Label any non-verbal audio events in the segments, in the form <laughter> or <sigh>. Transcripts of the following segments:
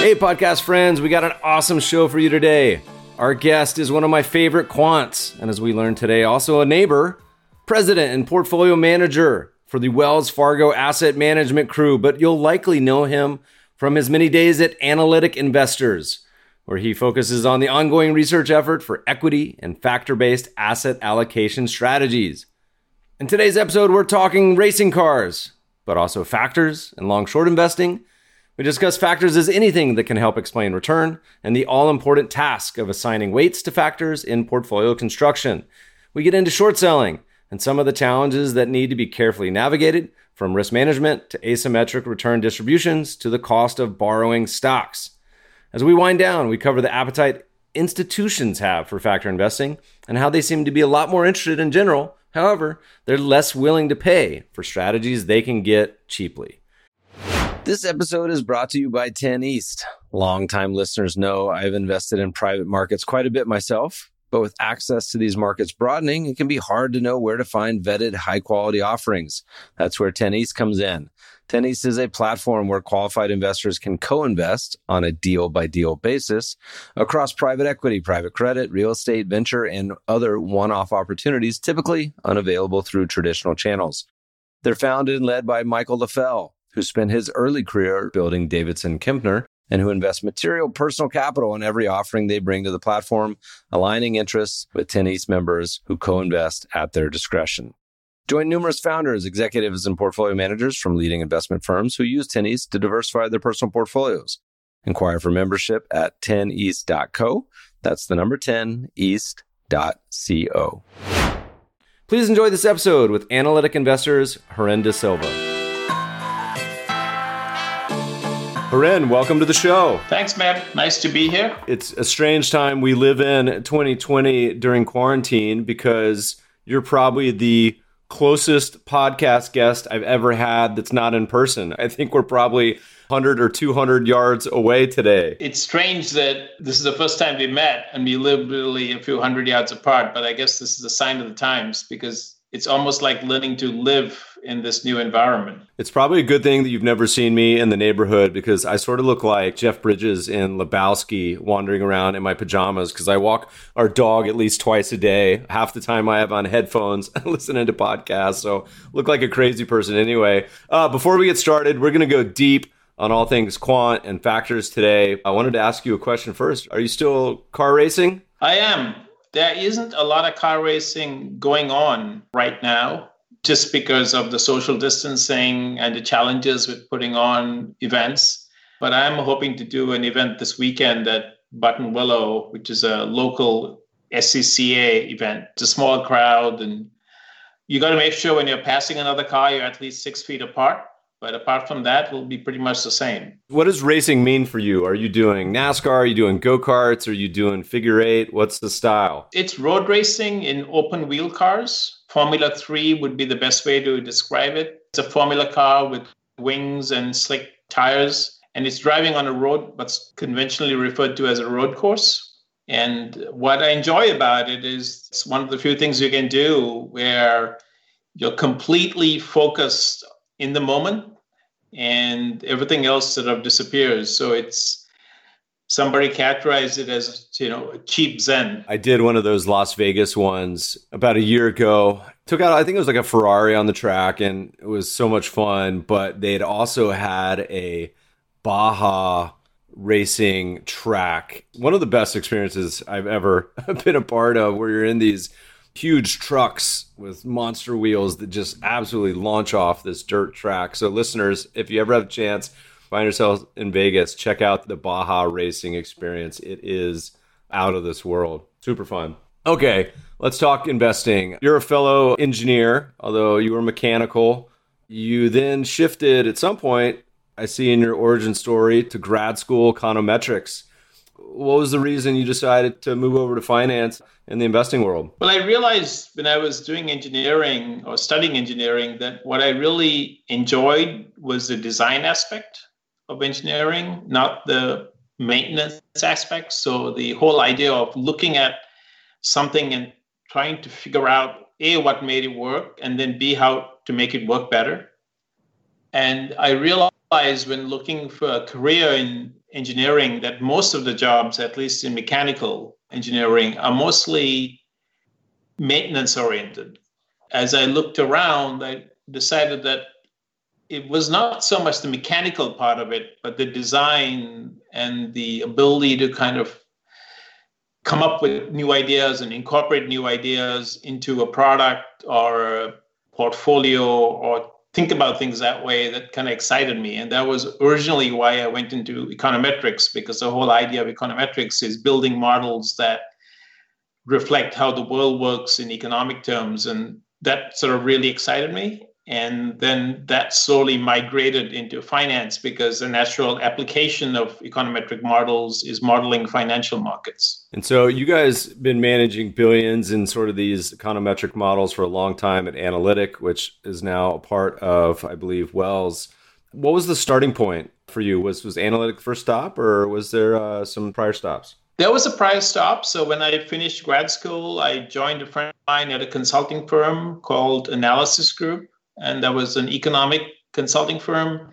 Hey, podcast friends, we got an awesome show for you today. Our guest is one of my favorite quants, and as we learned today, also a neighbor, president and portfolio manager for the Wells Fargo Asset Management crew, but you'll likely know him from his many days at Analytic Investors, where he focuses on the ongoing research effort for equity and factor based asset allocation strategies. In today's episode, we're talking racing cars, but also factors and long short investing we discuss factors as anything that can help explain return and the all important task of assigning weights to factors in portfolio construction. We get into short selling and some of the challenges that need to be carefully navigated from risk management to asymmetric return distributions to the cost of borrowing stocks. As we wind down, we cover the appetite institutions have for factor investing and how they seem to be a lot more interested in general. However, they're less willing to pay for strategies they can get cheaply. This episode is brought to you by 10 East. Longtime listeners know I've invested in private markets quite a bit myself, but with access to these markets broadening, it can be hard to know where to find vetted high quality offerings. That's where 10 East comes in. 10 East is a platform where qualified investors can co-invest on a deal by deal basis across private equity, private credit, real estate, venture, and other one-off opportunities typically unavailable through traditional channels. They're founded and led by Michael Leffell, who spent his early career building Davidson Kempner and who invest material personal capital in every offering they bring to the platform, aligning interests with 10 East members who co-invest at their discretion. Join numerous founders, executives, and portfolio managers from leading investment firms who use 10 East to diversify their personal portfolios. Inquire for membership at 10east.co. That's the number 10 east.co. Please enjoy this episode with analytic investors Harin de Silva. Harin, welcome to the show. Thanks, Meb. Nice to be here. It's a strange time we live in 2020 during quarantine because you're probably the closest podcast guest I've ever had that's not in person. I think we're probably 100 or 200 yards away today. It's strange that this is the first time we met and we live literally a few hundred yards apart, but I guess this is a sign of the times because it's almost like learning to live in this new environment. It's probably a good thing that you've never seen me in the neighborhood because I sort of look like Jeff Bridges in Lebowski wandering around in my pajamas because I walk our dog at least twice a day. Half the time I have on headphones <laughs> listening to podcasts. So look like a crazy person anyway. Uh, before we get started, we're going to go deep on all things quant and factors today. I wanted to ask you a question first. Are you still car racing? I am. There isn't a lot of car racing going on right now just because of the social distancing and the challenges with putting on events. But I'm hoping to do an event this weekend at Buttonwillow, which is a local SCCA event. It's a small crowd, and you got to make sure when you're passing another car, you're at least six feet apart. But apart from that, it'll be pretty much the same. What does racing mean for you? Are you doing NASCAR? Are you doing go karts? Are you doing figure eight? What's the style? It's road racing in open wheel cars. Formula 3 would be the best way to describe it. It's a formula car with wings and slick tires, and it's driving on a road, what's conventionally referred to as a road course. And what I enjoy about it is it's one of the few things you can do where you're completely focused in the moment and everything else sort of disappears. So it's somebody characterized it as you know cheap zen. I did one of those las vegas ones about a year ago. Took out i think it was like a ferrari on the track and it was so much fun but they'd also had a baja racing track. One of the best experiences i've ever <laughs> been a part of where you're in these huge trucks with monster wheels that just absolutely launch off this dirt track so listeners if you ever have a chance find yourself in Vegas, check out the Baja racing experience. It is out of this world. Super fun. Okay, let's talk investing. You're a fellow engineer, although you were mechanical. You then shifted at some point, I see in your origin story to grad school econometrics. What was the reason you decided to move over to finance in the investing world? Well, I realized when I was doing engineering or studying engineering that what I really enjoyed was the design aspect of engineering, not the maintenance aspect. So the whole idea of looking at something and trying to figure out a what made it work and then b how to make it work better and i realized when looking for a career in engineering that most of the jobs at least in mechanical engineering are mostly maintenance oriented? As i looked around i decided that it was not so much the mechanical part of it but the design and the ability to kind of come up with new ideas and incorporate new ideas into a product or a portfolio or think about things that way that kind of excited me. And that was originally why i went into econometrics because the whole idea of econometrics is building models that reflect how the world works in economic terms. And that sort of really excited me and then that slowly migrated into finance because the natural application of econometric models is modeling financial markets. And so you guys been managing billions in sort of these econometric models for a long time at Analytic, which is now a part of, I believe, Wells. What was the starting point for you? Was was Analytic first stop, or was there uh, some prior stops? There was a prior stop. So when I finished grad school, I joined a friend of mine at a consulting firm called Analysis Group and that was an economic consulting firm.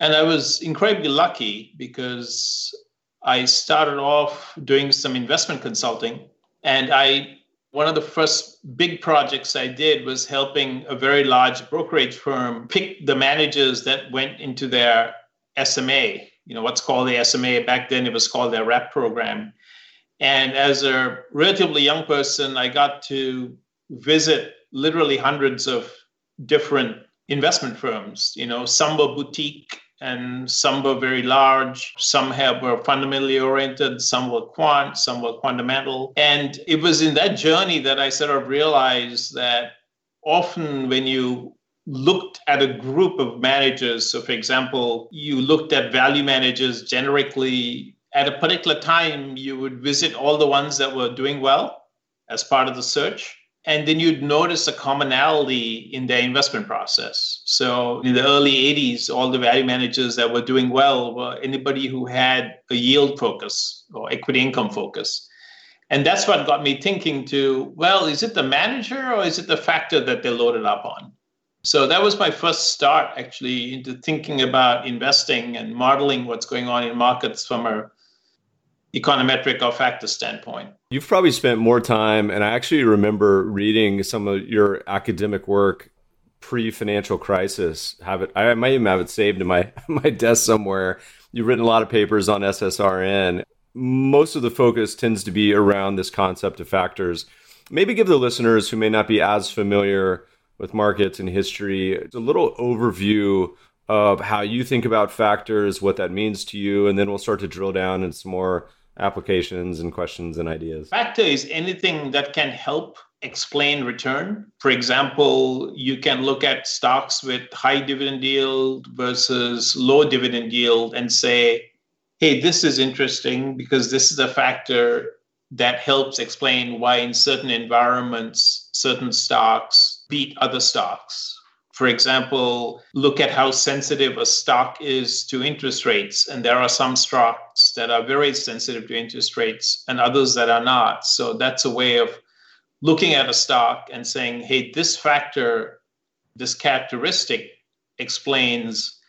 And I was incredibly lucky because I started off doing some investment consulting. And I one of the first big projects I did was helping a very large brokerage firm pick the managers that went into their SMA, you know, what's called the SMA. Back then it was called their RAP program. And as a relatively young person, I got to visit literally hundreds of different investment firms. You know, some were boutique and some were very large. Some have, were fundamentally oriented, some were quant, some were fundamental. And it was in that journey that I sort of realized that often when you looked at a group of managers, so for example, you looked at value managers generically, at a particular time, you would visit all the ones that were doing well as part of the search and then you'd notice a commonality in their investment process. So in the early 80s, all the value managers that were doing well were anybody who had a yield focus or equity income focus. And that's what got me thinking to, well, is it the manager or is it the factor that they're loaded up on? So that was my first start actually into thinking about investing and modeling what's going on in markets from a econometric or factor standpoint. You've probably spent more time, and I actually remember reading some of your academic work pre-financial crisis. Have it? I might even have it saved in my <laughs> my desk somewhere. You've written a lot of papers on SSRN. Most of the focus tends to be around this concept of factors. Maybe give the listeners who may not be as familiar with markets and history a little overview of how you think about factors, what that means to you, and then we'll start to drill down into some more applications and questions and ideas? Factor is anything that can help explain return. For example, you can look at stocks with high dividend yield versus low dividend yield and say, hey, this is interesting because this is a factor that helps explain why in certain environments, certain stocks beat other stocks for example, look at how sensitive a stock is to interest rates. And there are some stocks that are very sensitive to interest rates and others that are not. So that's a way of looking at a stock and saying, hey, this factor, this characteristic explains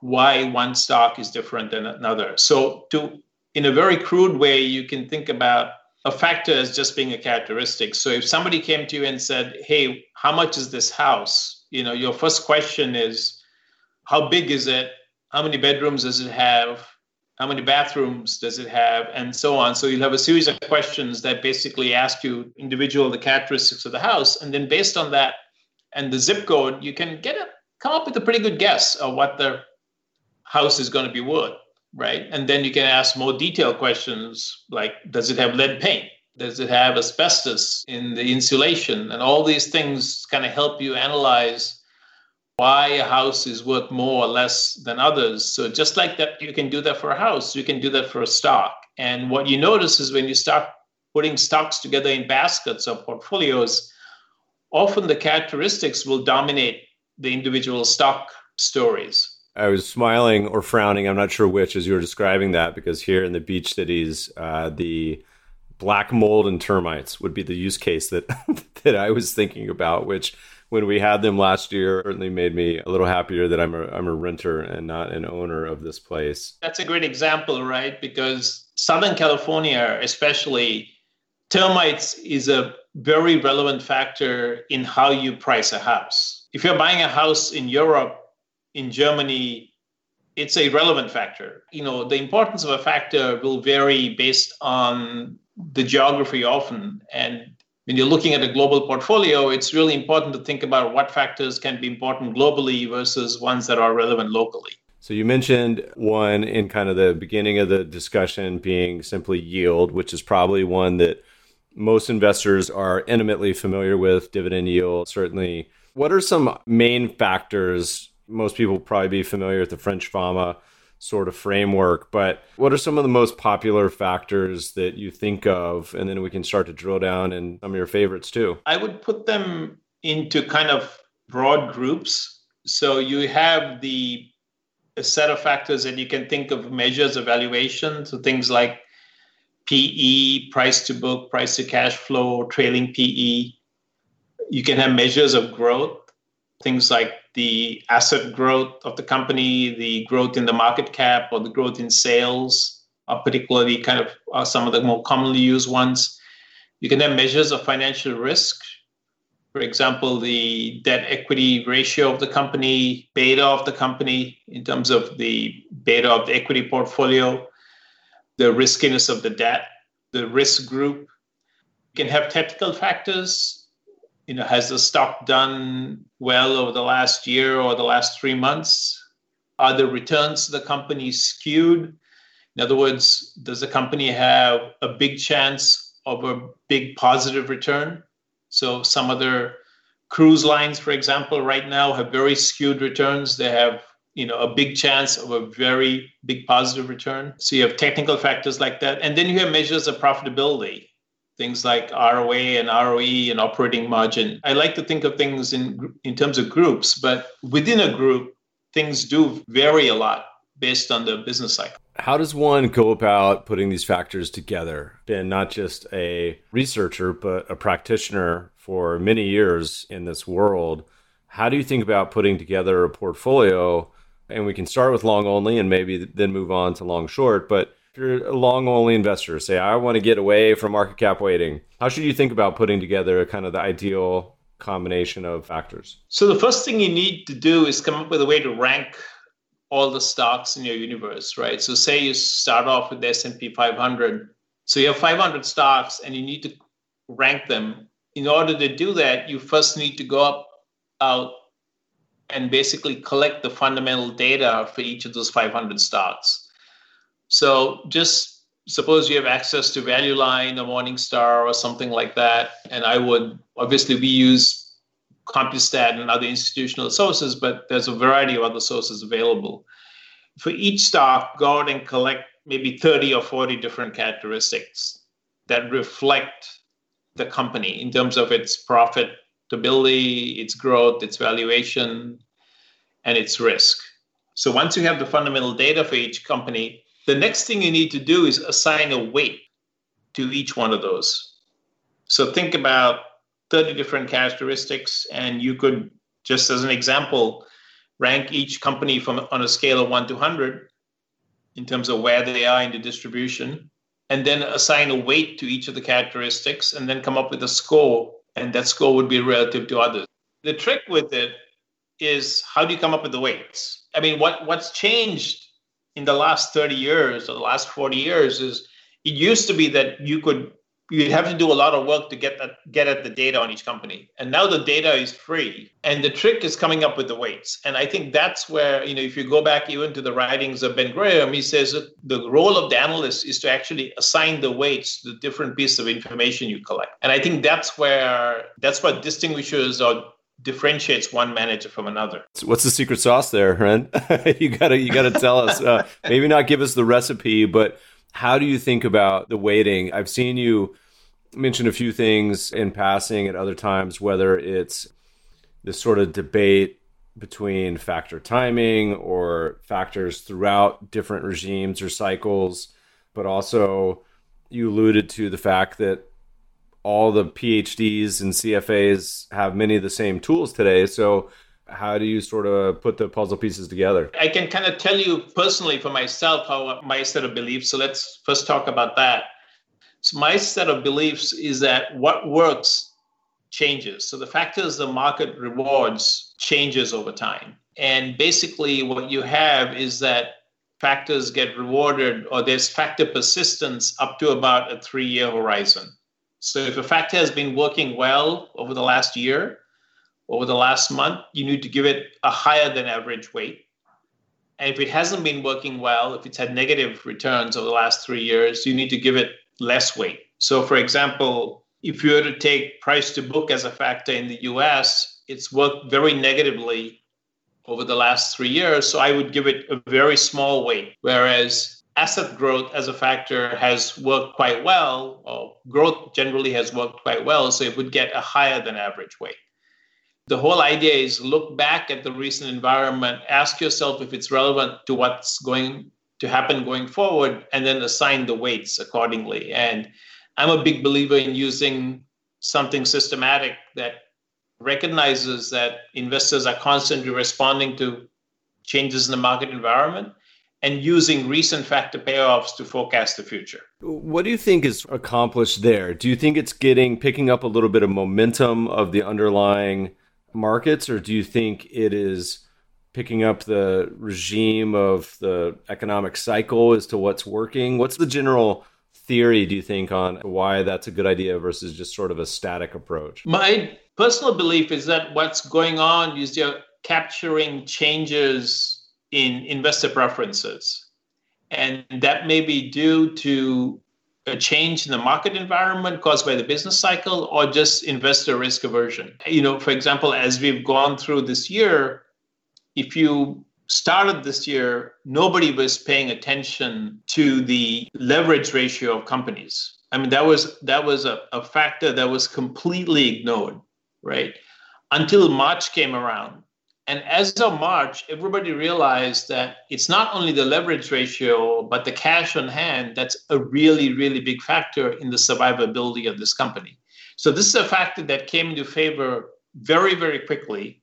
why one stock is different than another. So to in a very crude way, you can think about a factor as just being a characteristic. So if somebody came to you and said, hey, how much is this house? You know your first question is how big is it? How many bedrooms does it have? How many bathrooms does it have? And so on. So you'll have a series of questions that basically ask you individual the characteristics of the house. And then based on that and the zip code you can get a come up with a pretty good guess of what the house is going to be worth right? And then you can ask more detailed questions like does it have lead paint does it have asbestos in the insulation? And all these things kind of help you analyze why a house is worth more or less than others. So just like that, you can do that for a house, you can do that for a stock. And what you notice is when you start putting stocks together in baskets or portfolios, often the characteristics will dominate the individual stock stories. I was smiling or frowning, I'm not sure which, as you were describing that, because here in the beach cities, uh, the black mold and termites would be the use case that <laughs> that I was thinking about, which when we had them last year certainly made me a little happier that I'm a, I'm a renter and not an owner of this place. That's a great example, right? Because Southern California, especially, termites is a very relevant factor in how you price a house. If you're buying a house in Europe, in Germany, it's a relevant factor. You know, the importance of a factor will vary based on the geography often. And when you're looking at a global portfolio, it's really important to think about what factors can be important globally versus ones that are relevant locally. So you mentioned one in kind of the beginning of the discussion being simply yield, which is probably one that most investors are intimately familiar with, dividend yield, certainly. What are some main factors? Most people probably be familiar with the French Fama sort of framework. But what are some of the most popular factors that you think of? And then we can start to drill down in some of your favorites too. I would put them into kind of broad groups. So you have the set of factors that you can think of measures of valuation. So things like PE, price to book, price to cash flow, trailing PE. You can have measures of growth, things like the asset growth of the company, the growth in the market cap, or the growth in sales are particularly kind of are some of the more commonly used ones. You can have measures of financial risk. For example, the debt equity ratio of the company, beta of the company in terms of the beta of the equity portfolio, the riskiness of the debt, the risk group. You can have technical factors you know, has the stock done well over the last year or the last three months? Are the returns to the company skewed? In other words, does the company have a big chance of a big positive return? So some other cruise lines, for example, right now have very skewed returns. They have you know a big chance of a very big positive return. So you have technical factors like that, and then you have measures of profitability things like ROA and ROE and operating margin. I like to think of things in in terms of groups, but within a group, things do vary a lot based on the business cycle. How does one go about putting these factors together? Been not just a researcher, but a practitioner for many years in this world. How do you think about putting together a portfolio? And we can start with long only and maybe then move on to long short, but if you're a long only investor, say I want to get away from market cap weighting, how should you think about putting together kind of the ideal combination of factors? So the first thing you need to do is come up with a way to rank all the stocks in your universe, right? So say you start off with the S&P 500. So you have 500 stocks and you need to rank them. In order to do that, you first need to go up out and basically collect the fundamental data for each of those 500 stocks. So just suppose you have access to Value Line or Morningstar or something like that, and I would obviously we use Compustat and other institutional sources, but there's a variety of other sources available. For each stock, go out and collect maybe 30 or 40 different characteristics that reflect the company in terms of its profitability, its growth, its valuation, and its risk. So once you have the fundamental data for each company, the next thing you need to do is assign a weight to each one of those. So think about 30 different characteristics, and you could, just as an example, rank each company from on a scale of 1 to 100 in terms of where they are in the distribution, and then assign a weight to each of the characteristics, and then come up with a score, and that score would be relative to others. The trick with it is how do you come up with the weights? I mean, what, what's changed in the last 30 years or the last 40 years is it used to be that you could you'd have to do a lot of work to get that get at the data on each company. And now the data is free and the trick is coming up with the weights. And i think that's where you know if you go back even to the writings of ben graham he says the role of the analyst is to actually assign the weights to the different pieces of information you collect. And i think that's where that's what distinguishes or differentiates one manager from another. What's the secret sauce there, Ren? <laughs> you gotta you gotta tell us. Uh, maybe not give us the recipe, but how do you think about the weighting? I've seen you mention a few things in passing at other times, whether it's this sort of debate between factor timing or factors throughout different regimes or cycles, but also you alluded to the fact that all the PhDs and CFAs have many of the same tools today. So, how do you sort of put the puzzle pieces together? I can kind of tell you personally for myself how my set of beliefs. So, let's first talk about that. So, my set of beliefs is that what works changes. So, the factors the market rewards changes over time. And basically, what you have is that factors get rewarded or there's factor persistence up to about a three year horizon. So if a factor has been working well over the last year, over the last month, you need to give it a higher than average weight. And if it hasn't been working well, if it's had negative returns over the last three years, you need to give it less weight. So, for example, if you were to take price to book as a factor in the US, it's worked very negatively over the last three years. So I would give it a very small weight. Whereas asset growth as a factor has worked quite well, or growth generally has worked quite well, so it would get a higher than average weight. The whole idea is look back at the recent environment, ask yourself if it's relevant to what's going to happen going forward, and then assign the weights accordingly. And I'm a big believer in using something systematic that recognizes that investors are constantly responding to changes in the market environment and using recent factor payoffs to forecast the future. What do you think is accomplished there? Do you think it's getting picking up a little bit of momentum of the underlying markets or do you think it is picking up the regime of the economic cycle as to what's working? What's the general theory do you think on why that's a good idea versus just sort of a static approach? My personal belief is that what's going on is you're capturing changes in investor preferences. And that may be due to a change in the market environment caused by the business cycle or just investor risk aversion. You know, for example, as we've gone through this year, if you started this year, nobody was paying attention to the leverage ratio of companies. I mean, that was that was a, a factor that was completely ignored, right? Until March came around and as of March, everybody realized that it's not only the leverage ratio, but the cash on hand that's a really, really big factor in the survivability of this company. So, this is a factor that came into favor very, very quickly.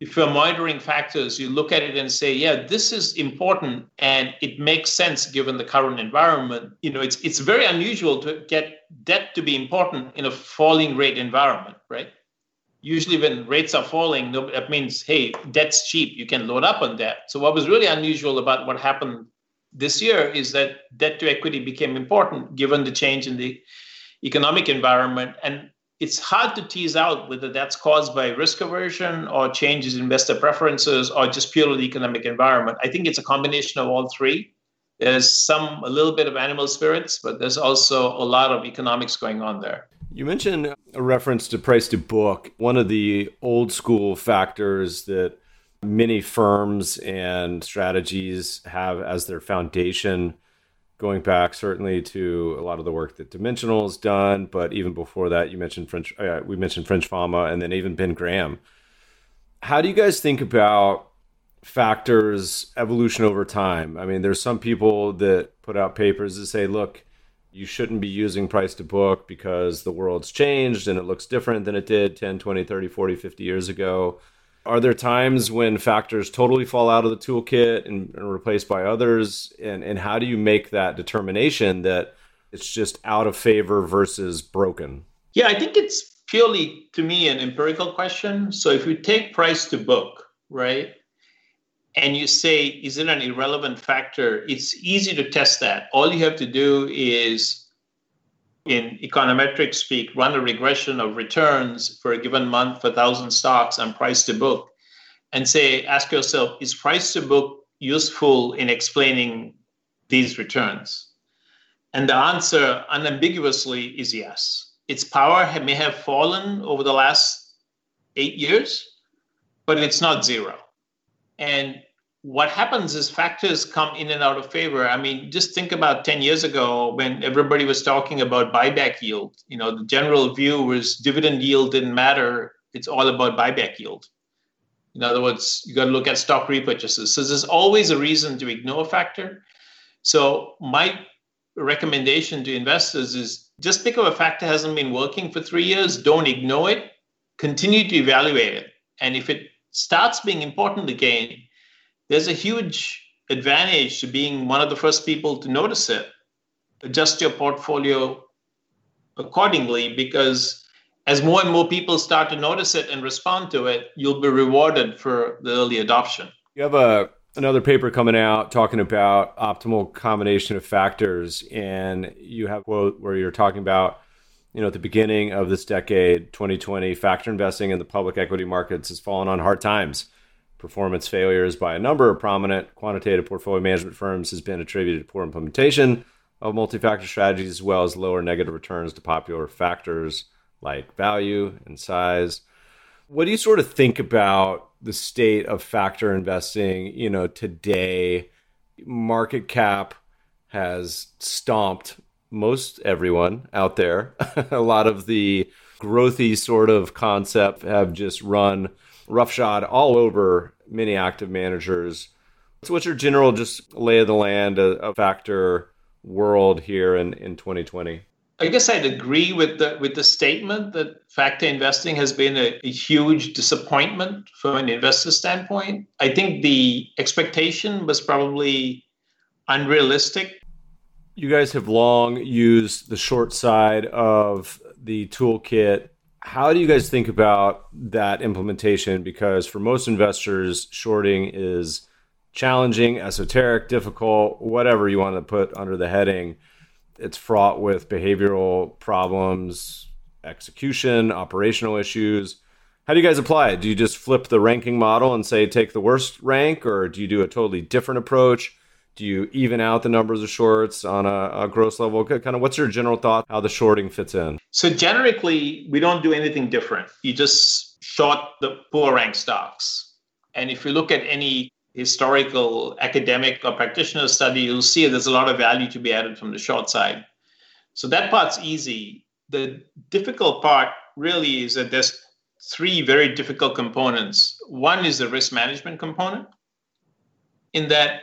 If you're monitoring factors, you look at it and say, yeah, this is important and it makes sense given the current environment. You know, it's, it's very unusual to get debt to be important in a falling rate environment, right? Usually when rates are falling, that means, hey, debt's cheap. You can load up on debt. So what was really unusual about what happened this year is that debt to equity became important given the change in the economic environment. And it's hard to tease out whether that's caused by risk aversion or changes in investor preferences or just purely the economic environment. I think it's a combination of all three. There's some, a little bit of animal spirits, but there's also a lot of economics going on there. You mentioned a reference to price to book. One of the old school factors that many firms and strategies have as their foundation, going back certainly to a lot of the work that Dimensional has done, but even before that, you mentioned French. Uh, we mentioned French Fama, and then even Ben Graham. How do you guys think about factors evolution over time? I mean, there's some people that put out papers that say, look you shouldn't be using price to book because the world's changed and it looks different than it did 10, 20, 30, 40, 50 years ago. Are there times when factors totally fall out of the toolkit and, and replaced by others? And, and how do you make that determination that it's just out of favor versus broken? Yeah, I think it's purely, to me, an empirical question. So if you take price to book, right? And you say, is it an irrelevant factor? It's easy to test that. All you have to do is, in econometric speak, run a regression of returns for a given month for 1,000 stocks and price to book, and say, ask yourself, is price to book useful in explaining these returns? And the answer unambiguously is yes. Its power may have fallen over the last eight years, but it's not zero. And what happens is factors come in and out of favor. I mean, just think about 10 years ago when everybody was talking about buyback yield. You know, the general view was dividend yield didn't matter. It's all about buyback yield. In other words, you got to look at stock repurchases. So there's always a reason to ignore a factor. So my recommendation to investors is just because a factor hasn't been working for three years, don't ignore it. Continue to evaluate it. And if it starts being important again, there's a huge advantage to being one of the first people to notice it. Adjust your portfolio accordingly because as more and more people start to notice it and respond to it, you'll be rewarded for the early adoption. You have a another paper coming out talking about optimal combination of factors and you have a quote where you're talking about you know at the beginning of this decade 2020 factor investing in the public equity markets has fallen on hard times performance failures by a number of prominent quantitative portfolio management firms has been attributed to poor implementation of multi-factor strategies as well as lower negative returns to popular factors like value and size. What do you sort of think about the state of factor investing, you know, today? Market cap has stomped most everyone out there. <laughs> a lot of the growthy sort of concept have just run roughshod all over many active managers. So, what's your general just lay of the land, a, a factor world here in, in 2020? I guess I'd agree with the with the statement that factor investing has been a, a, huge disappointment from an investor standpoint. I think the expectation was probably unrealistic. You guys have long used the short side of the toolkit how do you guys think about that implementation? Because for most investors, shorting is challenging, esoteric, difficult, whatever you want to put under the heading. It's fraught with behavioral problems, execution, operational issues. How do you guys apply it? Do you just flip the ranking model and say take the worst rank, or do you do a totally different approach? Do you even out the numbers of shorts on a, a gross level? Kind of what's your general thought how the shorting fits in? So generically, we don't do anything different. You just short the poor rank stocks. And if you look at any historical academic or practitioner study, you'll see there's a lot of value to be added from the short side. So that part's easy. The difficult part really is that there's three very difficult components. One is the risk management component, in that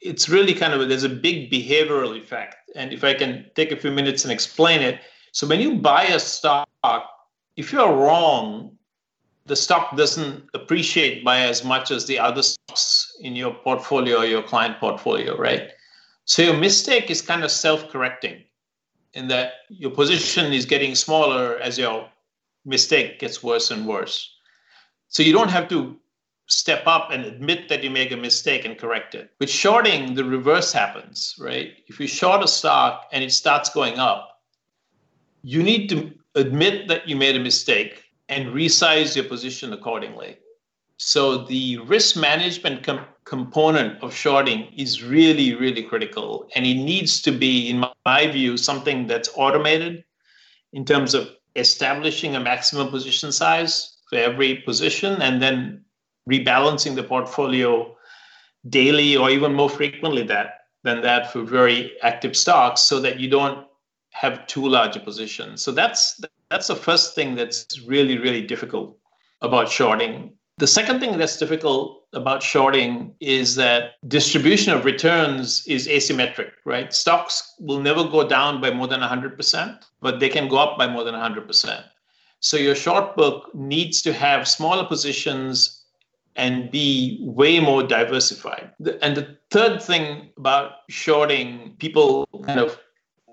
it's really kind of a, there's a big behavioral effect. And if I can take a few minutes and explain it. So when you buy a stock, if you're wrong, the stock doesn't appreciate by as much as the other stocks in your portfolio or your client portfolio, right? So your mistake is kind of self-correcting in that your position is getting smaller as your mistake gets worse and worse. So you don't have to step up and admit that you make a mistake and correct it. With shorting, the reverse happens, right? If you short a stock and it starts going up, you need to admit that you made a mistake and resize your position accordingly. So the risk management com- component of shorting is really, really critical. And it needs to be, in my view, something that's automated in terms of establishing a maximum position size for every position and then rebalancing the portfolio daily or even more frequently that than that for very active stocks so that you don't have too large a position. So that's that's the first thing that's really really difficult about shorting. The second thing that's difficult about shorting is that distribution of returns is asymmetric, right? Stocks will never go down by more than 100%, but they can go up by more than 100%. So your short book needs to have smaller positions and be way more diversified. And the third thing about shorting, people kind of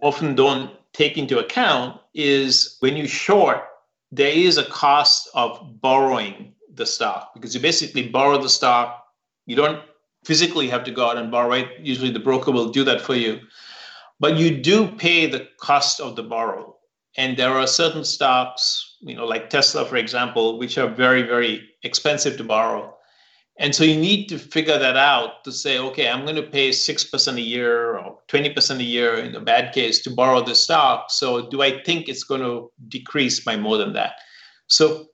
often don't take into account is when you short, there is a cost of borrowing the stock because you basically borrow the stock. You don't physically have to go out and borrow it. Usually the broker will do that for you. But you do pay the cost of the borrow. And there are certain stocks you know, like Tesla, for example, which are very, very expensive to borrow. And so you need to figure that out to say, okay, I'm going to pay 6% a year or 20% a year in a bad case to borrow the stock. So do I think it's going to decrease by more than that? So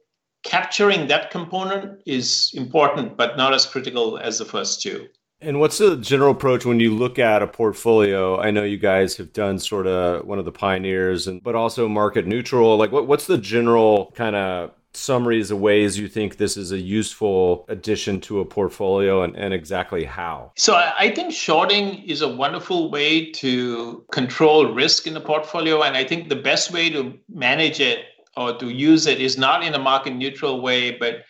capturing that component is important, but not as critical as the first two. And what's the general approach when you look at a portfolio? I know you guys have done sort of one of the pioneers, and but also market neutral. Like, what, what's the general kind of summaries of ways you think this is a useful addition to a portfolio and, and exactly how? So I think shorting is a wonderful way to control risk in the portfolio. And I think the best way to manage it or to use it is not in a market neutral way, but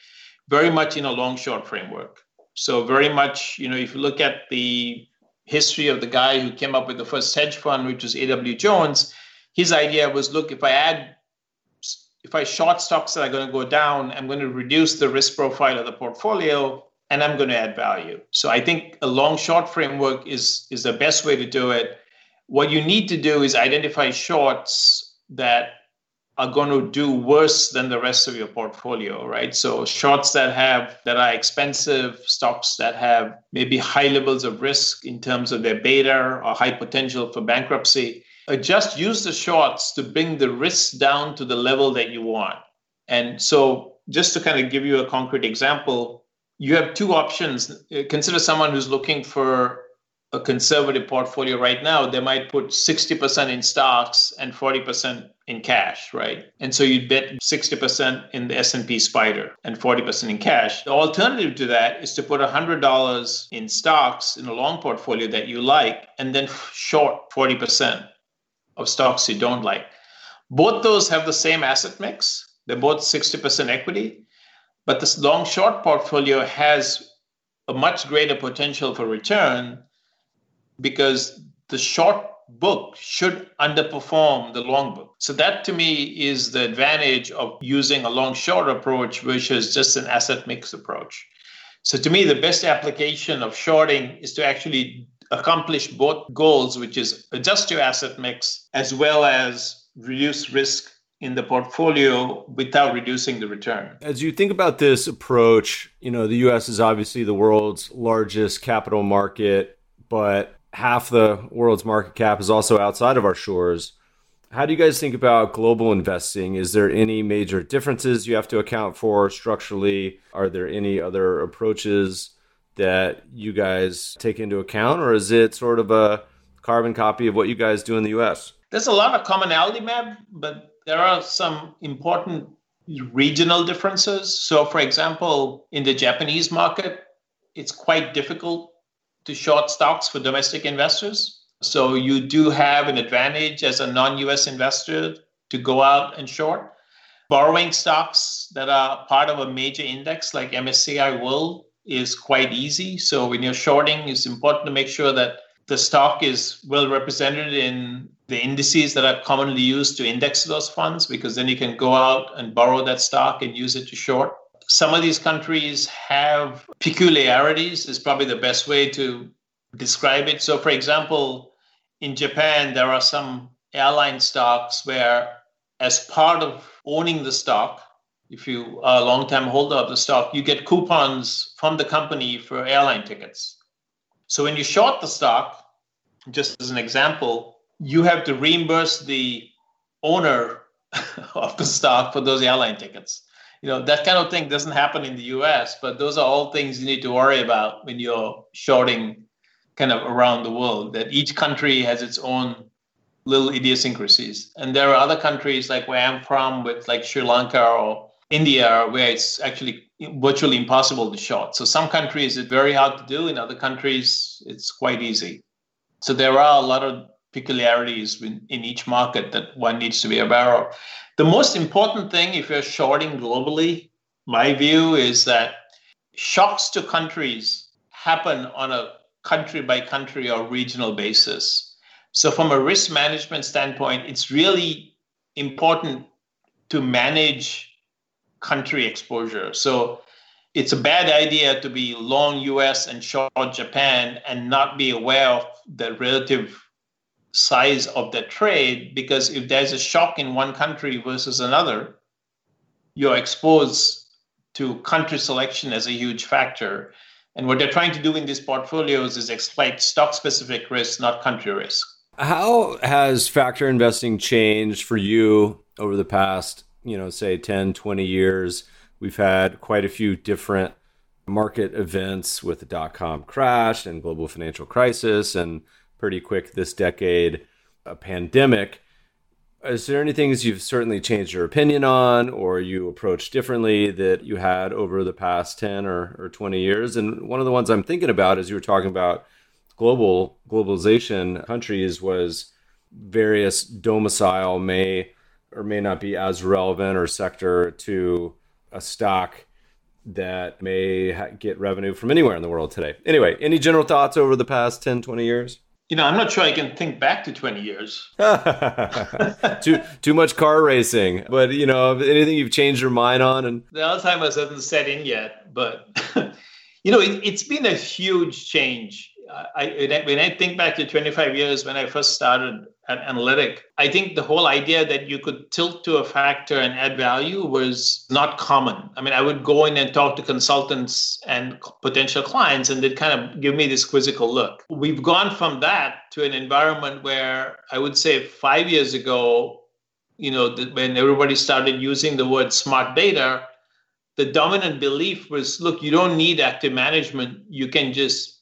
very much in a long short framework. So very much, you know, if you look at the history of the guy who came up with the first hedge fund, which was A.W. Jones, his idea was, look, if I add, if I short stocks that are going to go down, I'm going to reduce the risk profile of the portfolio and I'm going to add value. So I think a long short framework is is the best way to do it. What you need to do is identify shorts that are going to do worse than the rest of your portfolio, right? So shorts that have that are expensive, stocks that have maybe high levels of risk in terms of their beta or high potential for bankruptcy. Uh, just use the shorts to bring the risk down to the level that you want. And so just to kind of give you a concrete example, you have two options. Uh, consider someone who's looking for a conservative portfolio right now, they might put 60% in stocks and 40% in cash, right? And so you'd bet 60% in the S&P Spider and 40% in cash. The alternative to that is to put $100 in stocks in a long portfolio that you like and then short 40% of stocks you don't like. Both those have the same asset mix. They're both 60% equity, but this long short portfolio has a much greater potential for return because the short book should underperform the long book. So that to me is the advantage of using a long short approach versus just an asset mix approach. So to me, the best application of shorting is to actually accomplish both goals, which is adjust your asset mix as well as reduce risk in the portfolio without reducing the return. As you think about this approach, you know, the US is obviously the world's largest capital market, but half the world's market cap is also outside of our shores. How do you guys think about global investing? Is there any major differences you have to account for structurally? Are there any other approaches that you guys take into account, or is it sort of a carbon copy of what you guys do in the US? There's a lot of commonality, Meb, but there are some important regional differences. So, for example, in the Japanese market, it's quite difficult to short stocks for domestic investors. So you do have an advantage as a non US investor to go out and short. Borrowing stocks that are part of a major index like MSCI World is quite easy. So when you're shorting, it's important to make sure that the stock is well represented in the indices that are commonly used to index those funds because then you can go out and borrow that stock and use it to short some of these countries have peculiarities is probably the best way to describe it so for example in japan there are some airline stocks where as part of owning the stock if you are a long-time holder of the stock you get coupons from the company for airline tickets. So when you short the stock just as an example you have to reimburse the owner <laughs> of the stock for those airline tickets. You know that kind of thing doesn't happen in the us but those are all things you need to worry about when you're shorting kind of around the world that each country has its own little idiosyncrasies. And there are other countries like where i'm from with like sri lanka or india where it's actually virtually impossible to short so some countries it's very hard to do. In other countries it's quite easy. So there are a lot of peculiarities in, in each market that one needs to be aware of. The most important thing, if you're shorting globally, my view is that shocks to countries happen on a country by country or regional basis. So, from a risk management standpoint, it's really important to manage country exposure. So, it's a bad idea to be long US and short Japan and not be aware of the relative size of the trade because if there's a shock in one country versus another, you're exposed to country selection as a huge factor. And what they're trying to do in these portfolios is exploit stock specific risk, not country risk. How has factor investing changed for you over the past, you know, say 10, 20 years? We've had quite a few different market events with the dot com crash and global financial crisis, and pretty quick this decade, a pandemic. Is there anything you've certainly changed your opinion on or you approach differently that you had over the past 10 or, or 20 years? And one of the ones I'm thinking about as you were talking about global globalization countries was various domicile may or may not be as relevant or sector to a stock that may ha- get revenue from anywhere in the world today. Anyway, any general thoughts over the past 10, 20 years? You know, I'm not sure I can think back to 20 years. <laughs> too too much car racing. But, you know, anything you've changed your mind on and the Alzheimer's hasn't set in yet, but <laughs> you know, it, it's been a huge change I, when I think back to 25 years when I first started at Analytic, I think the whole idea that you could tilt to a factor and add value was not common. I mean, I would go in and talk to consultants and potential clients, and they'd kind of give me this quizzical look. We've gone from that to an environment where I would say five years ago, you know, when everybody started using the word smart beta, the dominant belief was look, you don't need active management. You can just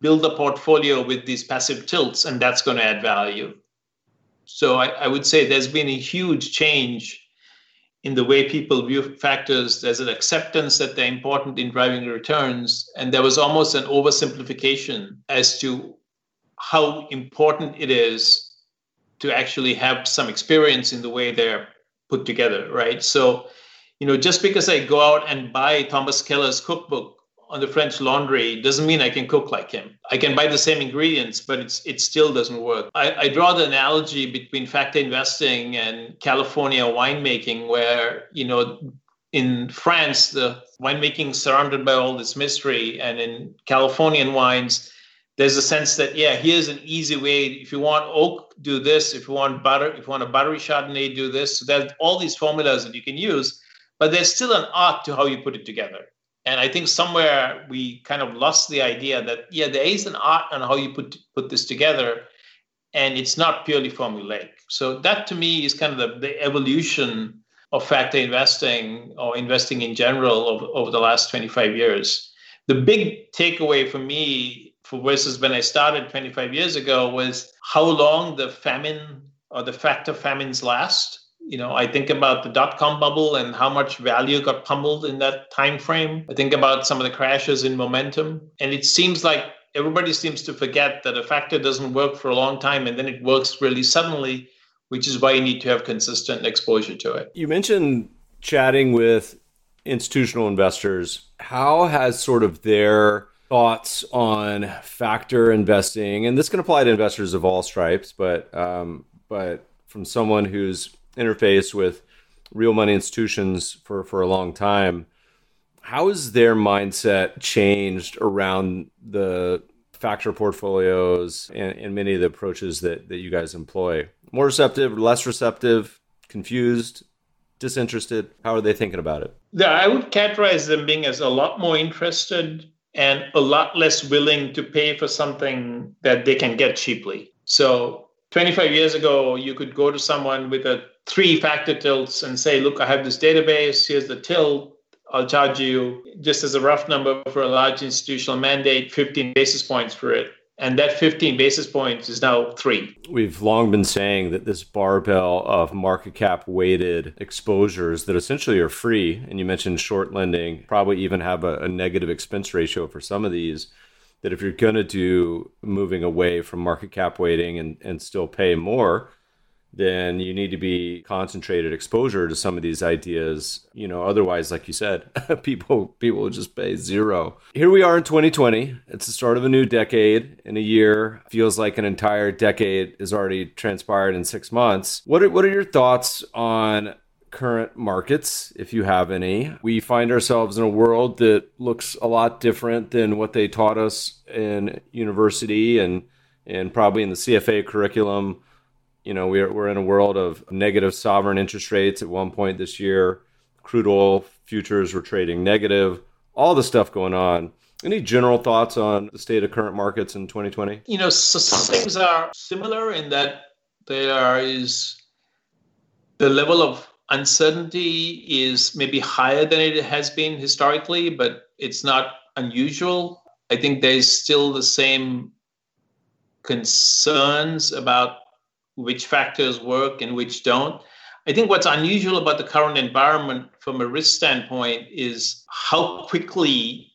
build a portfolio with these passive tilts, and that's going to add value. So I, I, would say there's been a huge change in the way people view factors. There's an acceptance that they're important in driving returns, and there was almost an oversimplification as to how important it is to actually have some experience in the way they're put together, right? So, you know, just because I go out and buy Thomas Keller's cookbook on the French Laundry doesn't mean I can cook like him. I can buy the same ingredients, but it's it still doesn't work. I, I draw the analogy between factor investing and California winemaking, where you know in France the winemaking is surrounded by all this mystery, and in Californian wines there's a sense that yeah here's an easy way if you want oak do this if you want butter if you want a buttery chardonnay do this so there's all these formulas that you can use but there's still an art to how you put it together and I think somewhere we kind of lost the idea that yeah, there is an art on how you put put this together, and it's not purely formulaic. So that to me is kind of the, the evolution of factor investing or investing in general over, over the last 25 years. The big takeaway for me for versus when I started 25 years ago was how long the famine or the factor famines last you know i think about the dot-com bubble and how much value got pummeled in that time frame i think about some of the crashes in momentum. And it seems like everybody seems to forget that a factor doesn't work for a long time and then it works really suddenly which is why you need to have consistent exposure to it. You mentioned chatting with institutional investors. How has sort of their thoughts on factor investing and this can apply to investors of all stripes but um, but from someone who's interfaced with real money institutions for, for a long time. How has their mindset changed around the factor portfolios and, and many of the approaches that, that you guys employ? More receptive, less receptive, confused, disinterested? How are they thinking about it? Yeah, I would characterize them being as a lot more interested and a lot less willing to pay for something that they can get cheaply. So 25 years ago, you could go to someone with a three factor tilts and say, look, I have this database, here's the tilt. I'll charge you, just as a rough number for a large institutional mandate, 15 basis points for it. And that 15 basis points is now three. We've long been saying that this barbell of market cap weighted exposures that essentially are free, and you mentioned short lending, probably even have a, a negative expense ratio for some of these that if you're going to do moving away from market cap weighting and, and still pay more, then you need to be concentrated exposure to some of these ideas. You know, otherwise, like you said, <laughs> people people just pay zero. Here we are in 2020. It's the start of a new decade. In a year, feels like an entire decade is already transpired in six months. What are, what are your thoughts on current markets, if you have any. We find ourselves in a world that looks a lot different than what they taught us in university and and probably in the CFA curriculum. You know, we're we're in a world of negative sovereign interest rates at one point this year. Crude oil futures were trading negative. All the stuff going on. Any general thoughts on the state of current markets in 2020? You know, so things are similar in that there is the level of uncertainty is maybe higher than it has been historically, but it's not unusual. I think there's still the same concerns about which factors work and which don't. I think what's unusual about the current environment from a risk standpoint is how quickly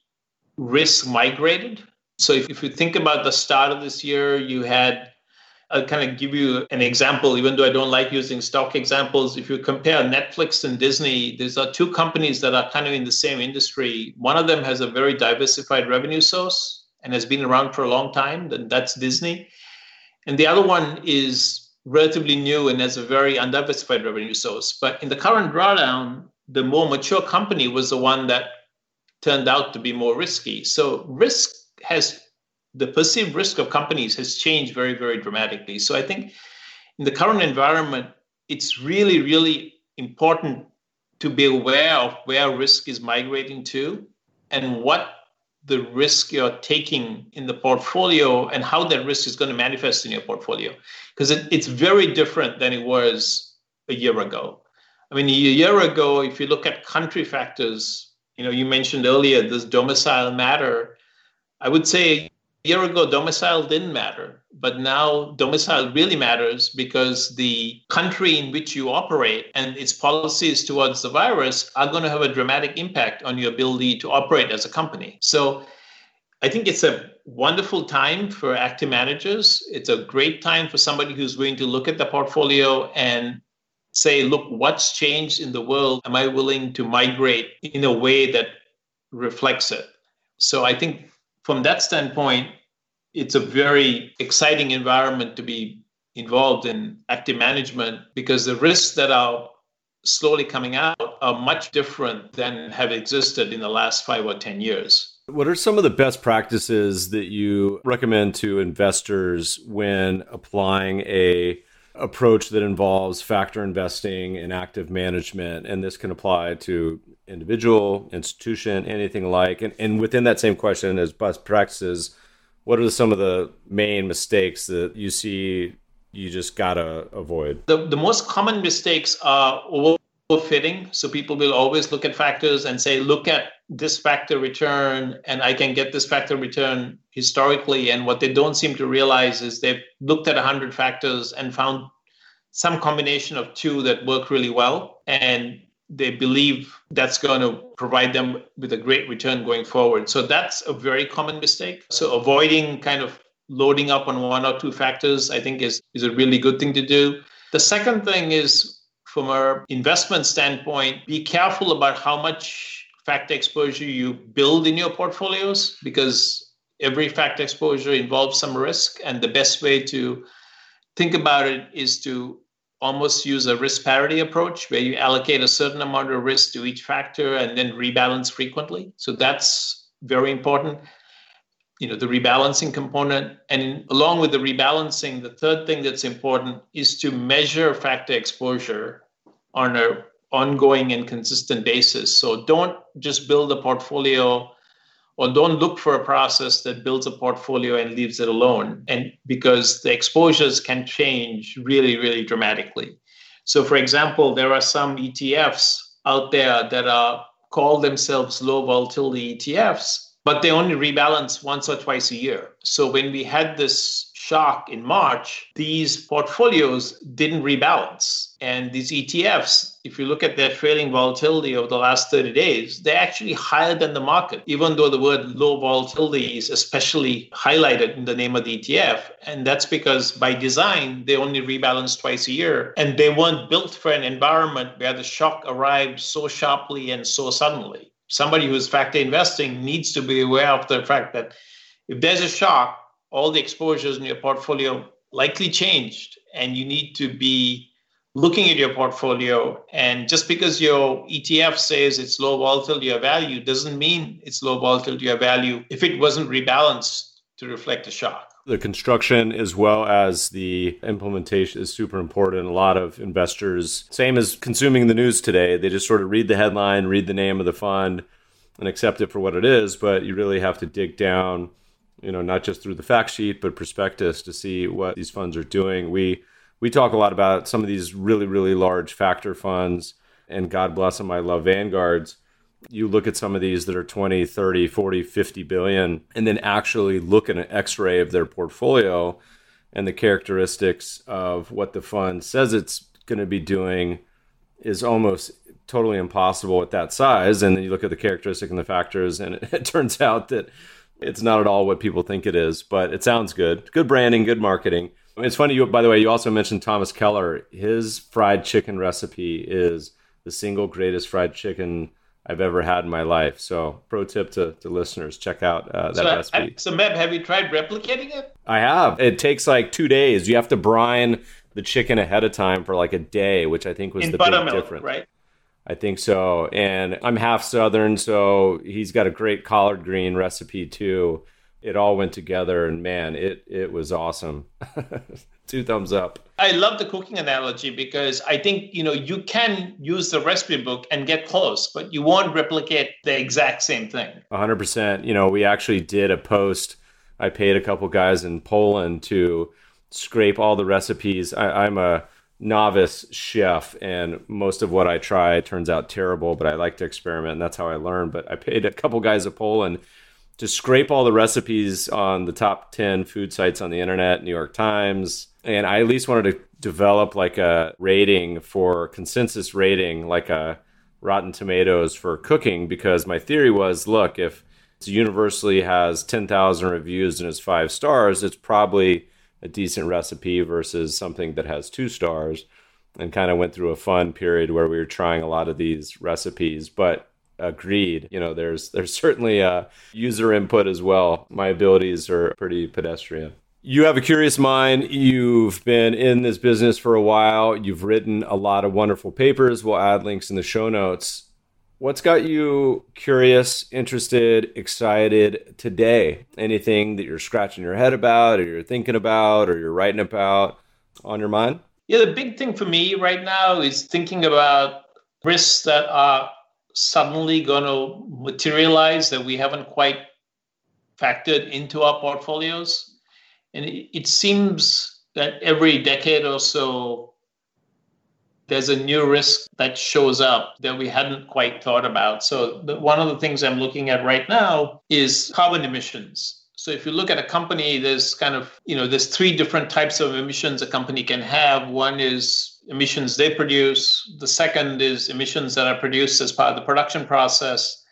risk migrated. So if, if you think about the start of this year, you had I'll kind of give you an example, even though I don't like using stock examples. If you compare Netflix and Disney, these are two companies that are kind of in the same industry. One of them has a very diversified revenue source and has been around for a long time, then that's Disney. And the other one is relatively new and has a very undiversified revenue source. But in the current drawdown, the more mature company was the one that turned out to be more risky. So risk has the perceived risk of companies has changed very, very dramatically. So I think in the current environment, it's really, really important to be aware of where risk is migrating to and what the risk you're taking in the portfolio and how that risk is going to manifest in your portfolio. Because it, it's very different than it was a year ago. I mean, a year ago, if you look at country factors, you know, you mentioned earlier, this domicile matter? I would say year ago, domicile didn't matter, but now domicile really matters because the country in which you operate and its policies towards the virus are going to have a dramatic impact on your ability to operate as a company. So I think it's a wonderful time for active managers. It's a great time for somebody who's going to look at the portfolio and say, look, what's changed in the world? Am I willing to migrate in a way that reflects it? So I think from that standpoint, it's a very exciting environment to be involved in active management because the risks that are slowly coming out are much different than have existed in the last five or 10 years. What are some of the best practices that you recommend to investors when applying a approach that involves factor investing and active management and this can apply to individual, institution, anything like. And, and within that same question as best practices, what are some of the main mistakes that you see you just gotta avoid? The, the most common mistakes are overfitting. So people will always look at factors and say, look at this factor return, and I can get this factor return historically. And what they don't seem to realize is they've looked at 100 factors and found some combination of two that work really well. And they believe that's going to provide them with a great return going forward. So that's a very common mistake. So avoiding kind of loading up on one or two factors, I think is, is a really good thing to do. The second thing is from an investment standpoint, be careful about how much factor exposure you build in your portfolios because every factor exposure involves some risk. And the best way to think about it is to almost use a risk parity approach where you allocate a certain amount of risk to each factor and then rebalance frequently. So that's very important. You know, the rebalancing component. And along with the rebalancing, the third thing that's important is to measure factor exposure on an ongoing and consistent basis. So don't just build a portfolio or don't look for a process that builds a portfolio and leaves it alone. And because the exposures can change really really dramatically. So for example there are some etfs out there that are call themselves low volatility etfs but they only rebalance once or twice a year. So when we had this shock in March, these portfolios didn't rebalance. And these ETFs, if you look at their trailing volatility over the last 30 days, they're actually higher than the market, even though the word low volatility is especially highlighted in the name of the ETF. And that's because by design, they only rebalance twice a year. And they weren't built for an environment where the shock arrived so sharply and so suddenly. Somebody who's factor investing needs to be aware of the fact that if there's a shock, all the exposures in your portfolio likely changed and you need to be looking at your portfolio and just because your etf says it's low volatility or value doesn't mean it's low volatility or value if it wasn't rebalanced to reflect a shock the construction as well as the implementation is super important. A lot of investors, same as consuming the news today, they just sort of read the headline, read the name of the fund, and accept it for what it is. But you really have to dig down you know, not just through the fact sheet, but prospectus to see what these funds are doing. We we talk a lot about some of these really really large factor funds and God bless them, I love Vanguards. You look at some of these that are 20, 30, 40, 50 billion, and then actually look at an x ray of their portfolio and the characteristics of what the fund says it's going to be doing is almost totally impossible at that size. And then you look at the characteristic and the factors, and it, <laughs> it turns out that it's not at all what people think it is, but it sounds good. Good branding, good marketing. It's funny, you, by the way, you also mentioned Thomas Keller. His fried chicken recipe is the single greatest fried chicken I've ever had in my life. So, pro tip to, to listeners check out uh, that so, recipe. I, so, Meb, have you tried replicating it? I have. It takes like two days. You have to brine the chicken ahead of time for like a day, which I think was in the big difference. Right. I think so. And I'm half Southern, so he's got a great collard green recipe too. It all went together and man it it was awesome. <laughs> Two thumbs up. I love the cooking analogy because i think you know you can use the recipe book and get close but you won't replicate the exact same thing. 100% you know we actually did a post. I paid a couple guys in poland to scrape all the recipes. I, i'm a novice chef and most of what i try turns out terrible but i like to experiment and that's how i learn but i paid a couple guys a Poland to scrape all the recipes on the top 10 food sites on the internet, New York Times. And I at least wanted to develop like a rating for consensus rating, like a Rotten Tomatoes for cooking, because my theory was look, if it universally has 10,000 reviews and is five stars, it's probably a decent recipe versus something that has two stars. And kind of went through a fun period where we were trying a lot of these recipes. But agreed you know there's there's certainly a user input as well. My abilities are pretty pedestrian. You have a curious mind. You've been in this business for a while. You've written a lot of wonderful papers. We'll add links in the show notes what's got you curious interested excited today anything that you're scratching your head about or you're thinking about or you're writing about on your mind yeah the big thing for me right now is thinking about risks that are suddenly going to materialize that we haven't quite factored into our portfolios. And it, it seems that every decade or so, there's a new risk that shows up that we hadn't quite thought about. So, the, one of the things I'm looking at right now is carbon emissions. So if you look at a company, there's kind of, you know, there's three different types of emissions a company can have. One is emissions they produce. The second is emissions that are produced as part of the production process.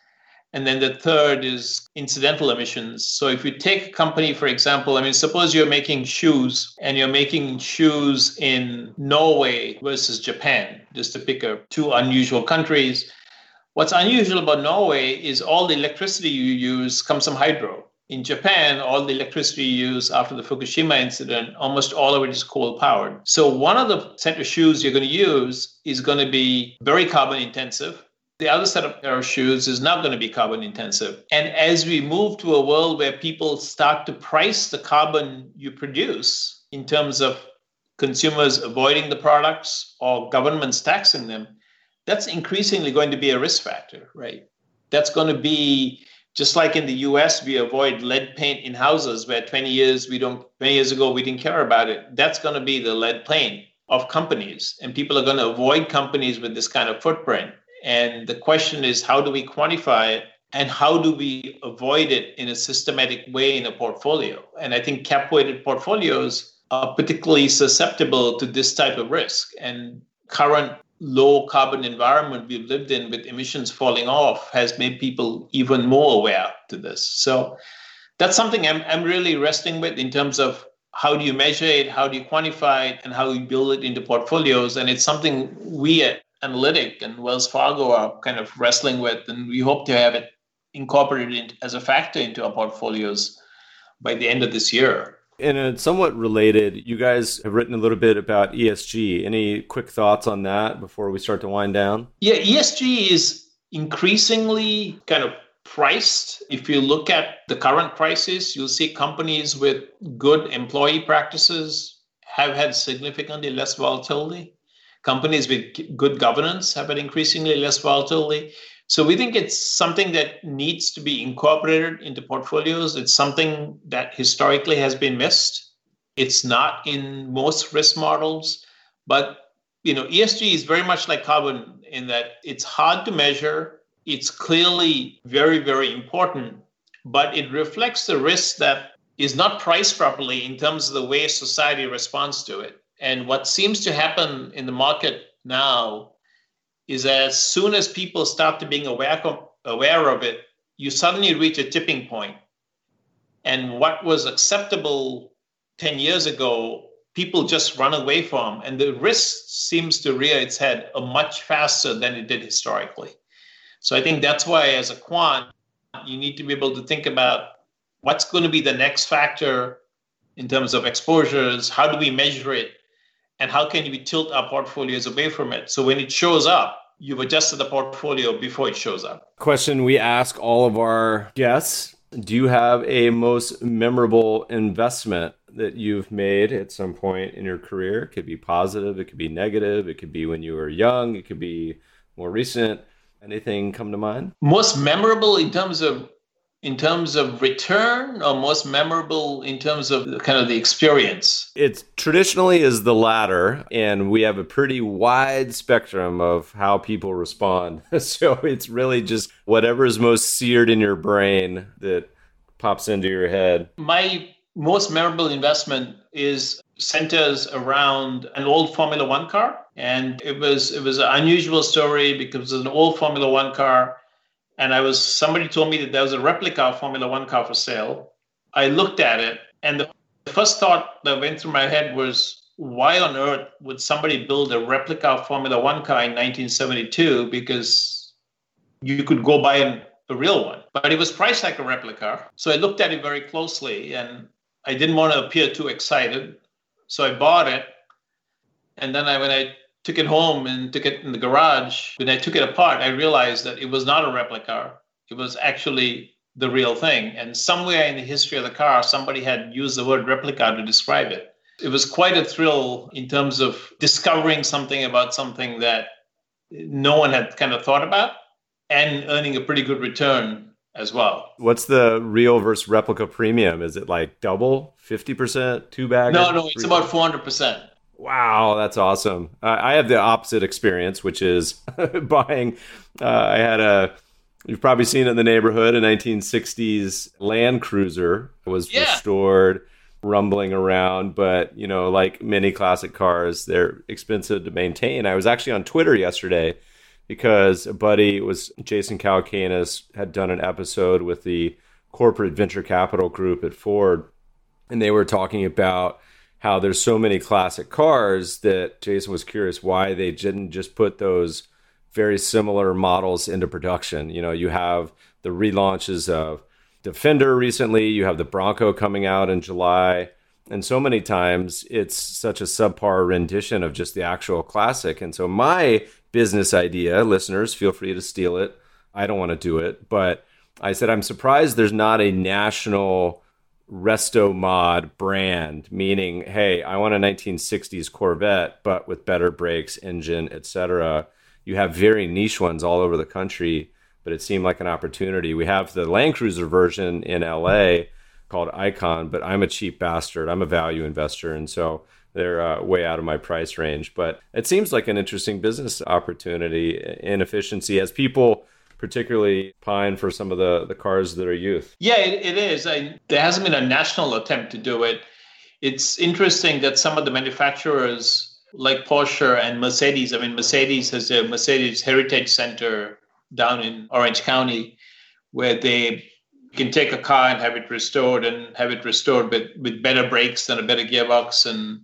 And then the third is incidental emissions. So if you take a company, for example, I mean, suppose you're making shoes and you're making shoes in Norway versus Japan, just to pick up two unusual countries. What's unusual about Norway is all the electricity you use comes from hydro in Japan, all the electricity you use after the Fukushima incident, almost all of it is coal powered. So, one of the set of shoes you're going to use is going to be very carbon intensive. The other set of pair of shoes is not going to be carbon intensive. And as we move to a world where people start to price the carbon you produce in terms of consumers avoiding the products or governments taxing them, that's increasingly going to be a risk factor, right? That's going to be just like in the US, we avoid lead paint in houses where 20 years we don't 20 years ago we didn't care about it. That's going to be the lead paint of companies. And people are going to avoid companies with this kind of footprint. And the question is how do we quantify it and how do we avoid it in a systematic way in a portfolio? And I think cap weighted portfolios are particularly susceptible to this type of risk. And current low carbon environment we've lived in with emissions falling off has made people even more aware to this. So that's something I'm, I'm really wrestling with in terms of how do you measure it, how do you quantify it, and how you build it into portfolios. And it's something we at Analytic and Wells Fargo are kind of wrestling with, and we hope to have it incorporated as a factor into our portfolios by the end of this year. And it's somewhat related, you guys have written a little bit about ESG. Any quick thoughts on that before we start to wind down? Yeah, ESG is increasingly kind of priced. If you look at the current crisis, you'll see companies with good employee practices have had significantly less volatility. Companies with good governance have had increasingly less volatility. So we think it's something that needs to be incorporated into portfolios. It's something that historically has been missed. It's not in most risk models, but you know, ESG is very much like carbon in that it's hard to measure. It's clearly very, very important, but it reflects the risk that is not priced properly in terms of the way society responds to it. And what seems to happen in the market now is as soon as people start to being aware of, aware of it, you suddenly reach a tipping point. And what was acceptable 10 years ago, people just run away from. And the risk seems to rear its head much faster than it did historically. So I think that's why, as a quant, you need to be able to think about what's going to be the next factor in terms of exposures, how do we measure it, and how can we tilt our portfolios away from it? So when it shows up, you've adjusted the portfolio before it shows up. Question we ask all of our guests Do you have a most memorable investment that you've made at some point in your career? It could be positive, it could be negative, it could be when you were young, it could be more recent. Anything come to mind? Most memorable in terms of in terms of return or most memorable in terms of kind of the experience? It traditionally is the latter, and we have a pretty wide spectrum of how people respond. <laughs> so it's really just whatever is most seared in your brain that pops into your head. My most memorable investment is centers around an old Formula One car. And it was it was an unusual story because it was an old Formula One car and I was somebody told me that there was a replica of Formula One car for sale. I looked at it, and the first thought that went through my head was, why on earth would somebody build a replica of Formula One car in 1972? Because you could go buy a, a real one, but it was priced like a replica. So I looked at it very closely, and I didn't want to appear too excited, so I bought it. And then I, when I took it home and took it in the garage. When I took it apart, I realized that it was not a replica. It was actually the real thing. And somewhere in the history of the car, somebody had used the word replica to describe it. It was quite a thrill in terms of discovering something about something that no one had kind of thought about and earning a pretty good return as well. What's the real versus replica premium? Is it like double, 50%, two bag? No, no, it's about 400%. Wow, that's awesome. Uh, I have the opposite experience, which is <laughs> buying. Uh, I had a, you've probably seen it in the neighborhood, a 1960s Land Cruiser was yeah. restored, rumbling around. But, you know, like many classic cars, they're expensive to maintain. I was actually on Twitter yesterday because a buddy was Jason Calacanis had done an episode with the corporate venture capital group at Ford, and they were talking about how there's so many classic cars that Jason was curious why they didn't just put those very similar models into production. You know, you have the relaunches of Defender recently, you have the Bronco coming out in July. And so many times it's such a subpar rendition of just the actual classic. And so my business idea, listeners, feel free to steal it. I don't want to do it, but I said I'm surprised there's not a national resto mod brand meaning hey i want a 1960s corvette but with better brakes engine etc you have very niche ones all over the country but it seemed like an opportunity. We have the land cruiser version in la called icon but i'm a cheap bastard. I'm a value investor and so they're uh, way out of my price range. But it seems like an interesting business opportunity in efficiency as people particularly pine for some of the, the cars that are youth. Yeah, it, it is. I, there hasn't been a national attempt to do it. It's interesting that some of the manufacturers, like Porsche and Mercedes, I mean, Mercedes has a Mercedes Heritage Center down in Orange County where they can take a car and have it restored and have it restored with, with better brakes and a better gearbox and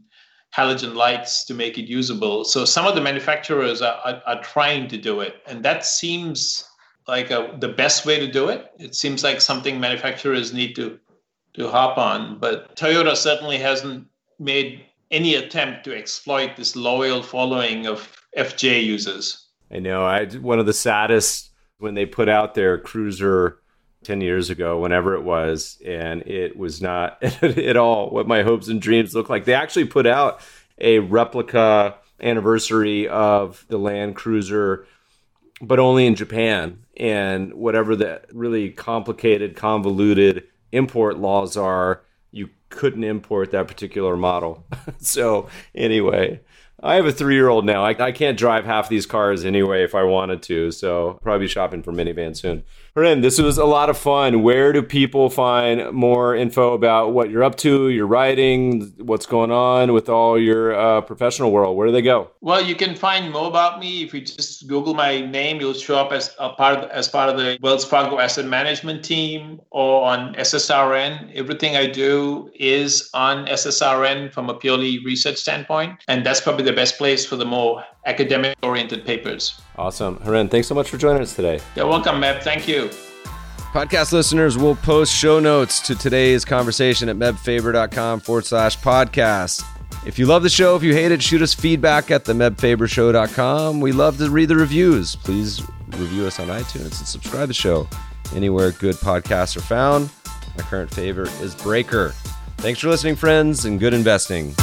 halogen lights to make it usable. So some of the manufacturers are, are, are trying to do it. And that seems like a, the best way to do it. It seems like something manufacturers need to to hop on, but Toyota certainly hasn't made any attempt to exploit this loyal following of FJ users. I know. I one of the saddest when they put out their cruiser 10 years ago, whenever it was, and it was not <laughs> at all what my hopes and dreams looked like. They actually put out a replica anniversary of the Land Cruiser but only in Japan. And whatever the really complicated, convoluted import laws are, you couldn't import that particular model. <laughs> so, anyway, I have a three year old now. I, I can't drive half these cars anyway if I wanted to. So probably shopping for minivan soon. Harin, this was a lot of fun. Where do people find more info about what you're up to, your writing, what's going on with all your uh, professional world? Where do they go? Well, you can find more about me if you just Google my name. You'll show up as a part of, as part of the Wells Fargo Asset Management team or on SSRN. Everything I do is on SSRN from a purely research standpoint, and that's probably the best place for the more academic-oriented papers. Awesome, Harin. Thanks so much for joining us today. You're welcome, Meb. Thank you. Podcast listeners will post show notes to today's conversation at mebfaber.com forward slash podcast. If you love the show, if you hate it, shoot us feedback at the mebfabershow.com. We love to read the reviews. Please review us on iTunes and subscribe to the show anywhere good podcasts are found. My current favorite is Breaker. Thanks for listening, friends, and good investing.